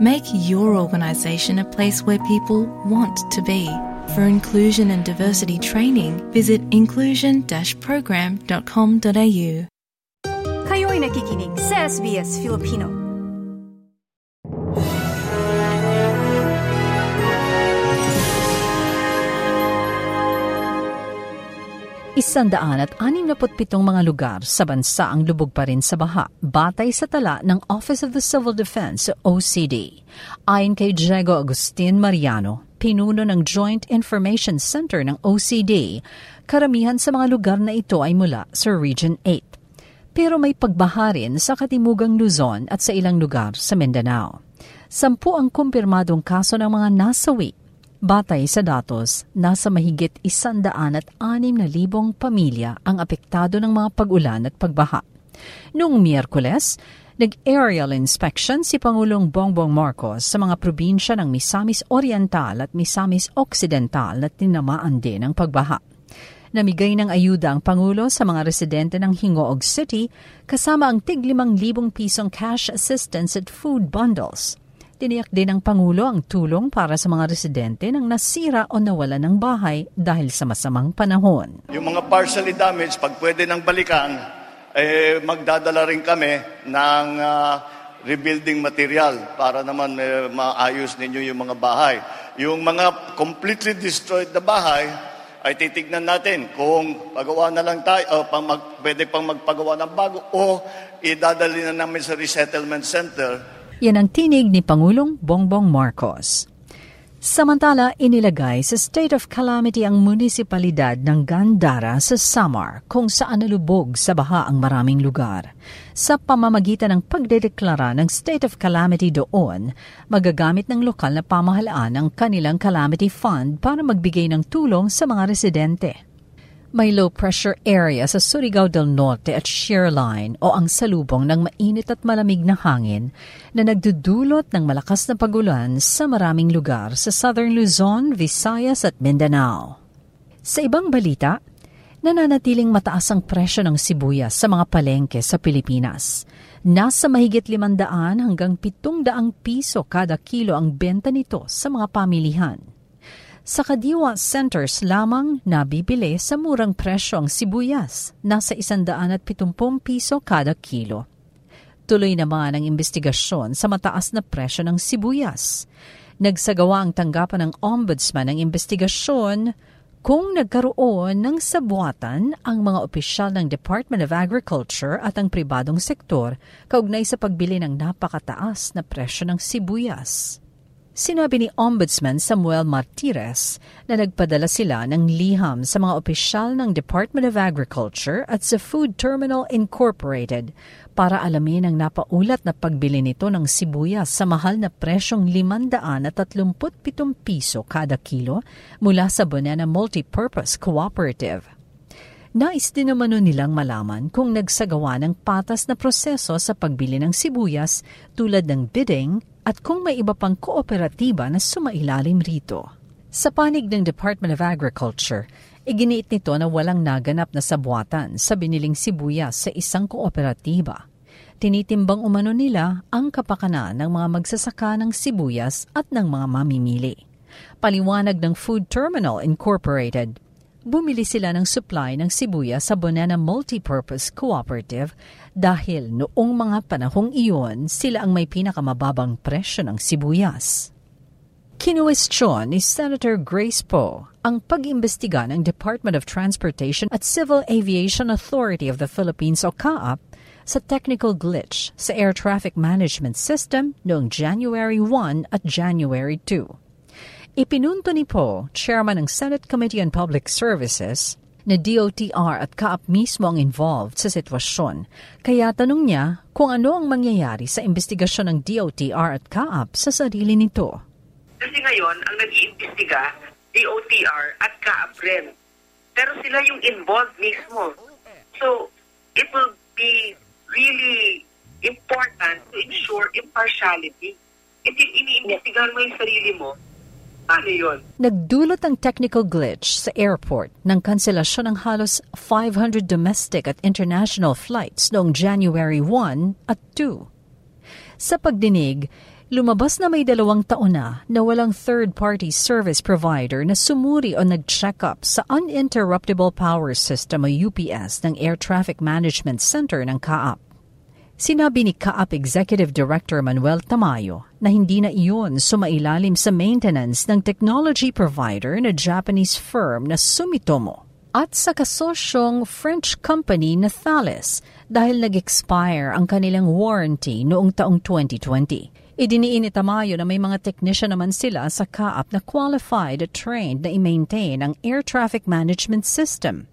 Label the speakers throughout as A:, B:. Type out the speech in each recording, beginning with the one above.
A: Make your organisation a place where people want to be. For inclusion and diversity training, visit inclusion-program.com.au.
B: Kayo'y nakikinig sa SBS Filipino.
C: Isandaan at 67 mga lugar sa bansa ang lubog pa rin sa baha, batay sa tala ng Office of the Civil Defense OCD. Ayon kay Diego Agustin Mariano, pinuno ng Joint Information Center ng OCD, karamihan sa mga lugar na ito ay mula sa Region 8. Pero may pagbaha rin sa Katimugang Luzon at sa ilang lugar sa Mindanao. Sampu ang kumpirmadong kaso ng mga nasawi Batay sa datos, nasa mahigit isandaan at anim na libong pamilya ang apektado ng mga pag-ulan at pagbaha. Noong Miyerkules, nag-aerial inspection si Pangulong Bongbong Marcos sa mga probinsya ng Misamis Oriental at Misamis Occidental na tinamaan din ng pagbaha. Namigay ng ayuda ang Pangulo sa mga residente ng Hingoog City kasama ang tig limang libong pisong cash assistance at food bundles. Tiniyak din ng Pangulo ang tulong para sa mga residente ng nasira o nawala ng bahay dahil sa masamang panahon.
D: Yung mga partially damaged, pag pwede nang balikan, eh, magdadala rin kami ng uh, rebuilding material para naman eh, maayos ninyo yung mga bahay. Yung mga completely destroyed na bahay, ay titignan natin kung pagawa na lang tayo, o pang mag, pwede pang magpagawa ng bago o idadali na namin sa resettlement center
C: yan ang tinig ni Pangulong Bongbong Marcos. Samantala, inilagay sa state of calamity ang munisipalidad ng Gandara sa Samar kung saan nalubog sa baha ang maraming lugar. Sa pamamagitan ng pagdedeklara ng state of calamity doon, magagamit ng lokal na pamahalaan ang kanilang calamity fund para magbigay ng tulong sa mga residente. May low pressure area sa Surigao del Norte at Shearline o ang salubong ng mainit at malamig na hangin na nagdudulot ng malakas na pagulan sa maraming lugar sa Southern Luzon, Visayas at Mindanao. Sa ibang balita, nananatiling mataas ang presyo ng sibuyas sa mga palengke sa Pilipinas. Nasa mahigit 500 hanggang 700 piso kada kilo ang benta nito sa mga pamilihan. Sa Kadiwa Centers lamang nabibili sa murang presyo ang sibuyas, nasa 170 piso kada kilo. Tuloy naman ang investigasyon sa mataas na presyo ng sibuyas. Nagsagawa ang tanggapan ng ombudsman ng investigasyon kung nagkaroon ng sabuatan ang mga opisyal ng Department of Agriculture at ang pribadong sektor kaugnay sa pagbili ng napakataas na presyo ng sibuyas. Sinabi ni Ombudsman Samuel Martires na nagpadala sila ng liham sa mga opisyal ng Department of Agriculture at sa Food Terminal Incorporated para alamin ang napaulat na pagbili nito ng sibuyas sa mahal na presyong 537 piso kada kilo mula sa Banana Multipurpose Cooperative. Nais din naman nilang malaman kung nagsagawa ng patas na proseso sa pagbili ng sibuyas tulad ng bidding at kung may iba pang kooperatiba na sumailalim rito. Sa panig ng Department of Agriculture, iginiit nito na walang naganap na sabuatan sa biniling sibuyas sa isang kooperatiba. Tinitimbang umano nila ang kapakanan ng mga magsasaka ng sibuyas at ng mga mamimili. Paliwanag ng Food Terminal Incorporated, bumili sila ng supply ng sibuya sa Bonana Multipurpose Cooperative dahil noong mga panahong iyon sila ang may pinakamababang presyo ng sibuyas. Kinuwestiyon ni Senator Grace Poe ang pag-imbestiga ng Department of Transportation at Civil Aviation Authority of the Philippines o CAAP sa technical glitch sa air traffic management system noong January 1 at January 2. Ipinunto ni Poe, chairman ng Senate Committee on Public Services, na DOTR at CAAP mismo ang involved sa sitwasyon. Kaya tanong niya kung ano ang mangyayari sa investigasyon ng DOTR at CAAP sa sarili nito.
E: Kasi ngayon, ang nag-iimbestiga, DOTR at CAAP rin. Pero sila yung involved mismo. So, it will be really important to ensure impartiality. If iniimbestigahan mo yung sarili mo, paano yun?
C: Nagdulot ang technical glitch sa airport ng kanselasyon ng halos 500 domestic at international flights noong January 1 at 2. Sa pagdinig, lumabas na may dalawang taon na na walang third-party service provider na sumuri o nag-check up sa Uninterruptible Power System o UPS ng Air Traffic Management Center ng CAAP. Sinabi ni CAAP Executive Director Manuel Tamayo na hindi na iyon sumailalim sa maintenance ng technology provider na Japanese firm na Sumitomo at sa kasosyong French company na Thales dahil nag-expire ang kanilang warranty noong taong 2020. Idiniin ni Tamayo na may mga technician naman sila sa CAAP na qualified at trained na i-maintain ang air traffic management system.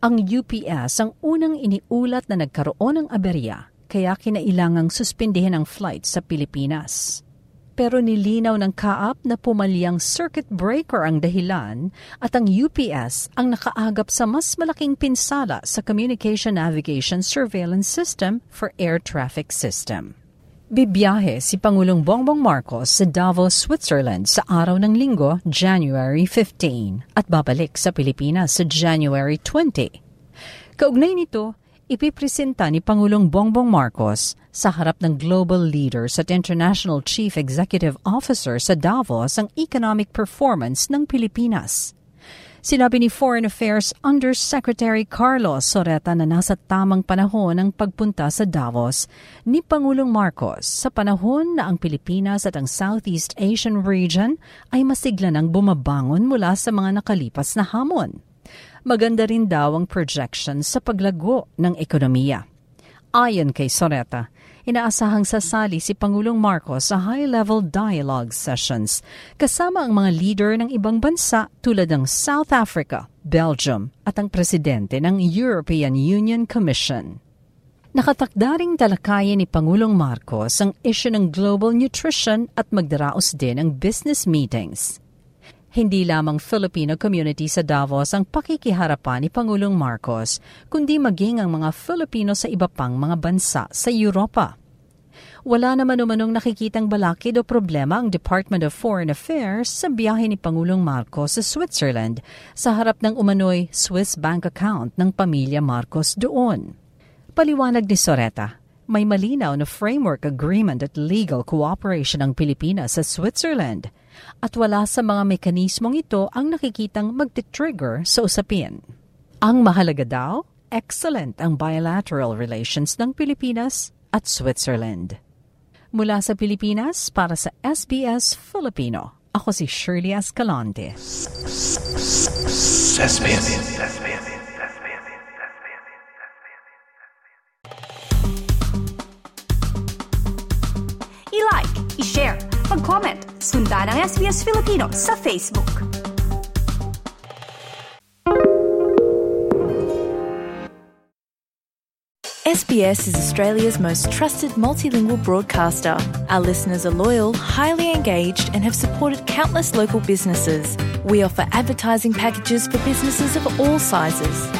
C: Ang UPS ang unang iniulat na nagkaroon ng aberya kaya kinailangang suspindihin ang flight sa Pilipinas. Pero nilinaw ng kaap na pumalyang circuit breaker ang dahilan at ang UPS ang nakaagap sa mas malaking pinsala sa Communication Navigation Surveillance System for Air Traffic System. Bibiyahe si Pangulong Bongbong Marcos sa Davos, Switzerland sa araw ng linggo, January 15 at babalik sa Pilipinas sa January 20. Kaugnay nito, ipipresenta ni Pangulong Bongbong Marcos sa harap ng global leaders at international chief executive officer sa Davos ang economic performance ng Pilipinas. Sinabi ni Foreign Affairs Undersecretary Carlos Soreta na nasa tamang panahon ang pagpunta sa Davos ni Pangulong Marcos sa panahon na ang Pilipinas at ang Southeast Asian region ay masigla ng bumabangon mula sa mga nakalipas na hamon maganda rin daw ang projection sa paglago ng ekonomiya. Ayon kay Soreta, inaasahang sasali si Pangulong Marcos sa high-level dialogue sessions kasama ang mga leader ng ibang bansa tulad ng South Africa, Belgium at ang presidente ng European Union Commission. Nakatakda ring talakayin ni Pangulong Marcos ang issue ng global nutrition at magdaraos din ang business meetings. Hindi lamang Filipino community sa Davos ang pakikiharapan ni Pangulong Marcos, kundi maging ang mga Filipino sa iba pang mga bansa sa Europa. Wala naman umanong nakikitang balakid o problema ang Department of Foreign Affairs sa biyahe ni Pangulong Marcos sa Switzerland sa harap ng umano'y Swiss bank account ng pamilya Marcos doon. Paliwanag ni Soreta, may malinaw na framework agreement at legal cooperation ng Pilipinas sa Switzerland – at wala sa mga mekanismong ito ang nakikitang magti-trigger sa usapin. Ang mahalaga daw, excellent ang bilateral relations ng Pilipinas at Switzerland. Mula sa Pilipinas para sa SBS Filipino, ako si Shirley Escalante. SBS.
B: I-like, mag-comment, sundan ang SBS Filipino sa Facebook.
A: SBS is Australia's most trusted multilingual broadcaster. Our listeners are loyal, highly engaged, and have supported countless local businesses. We offer advertising packages for businesses of all sizes.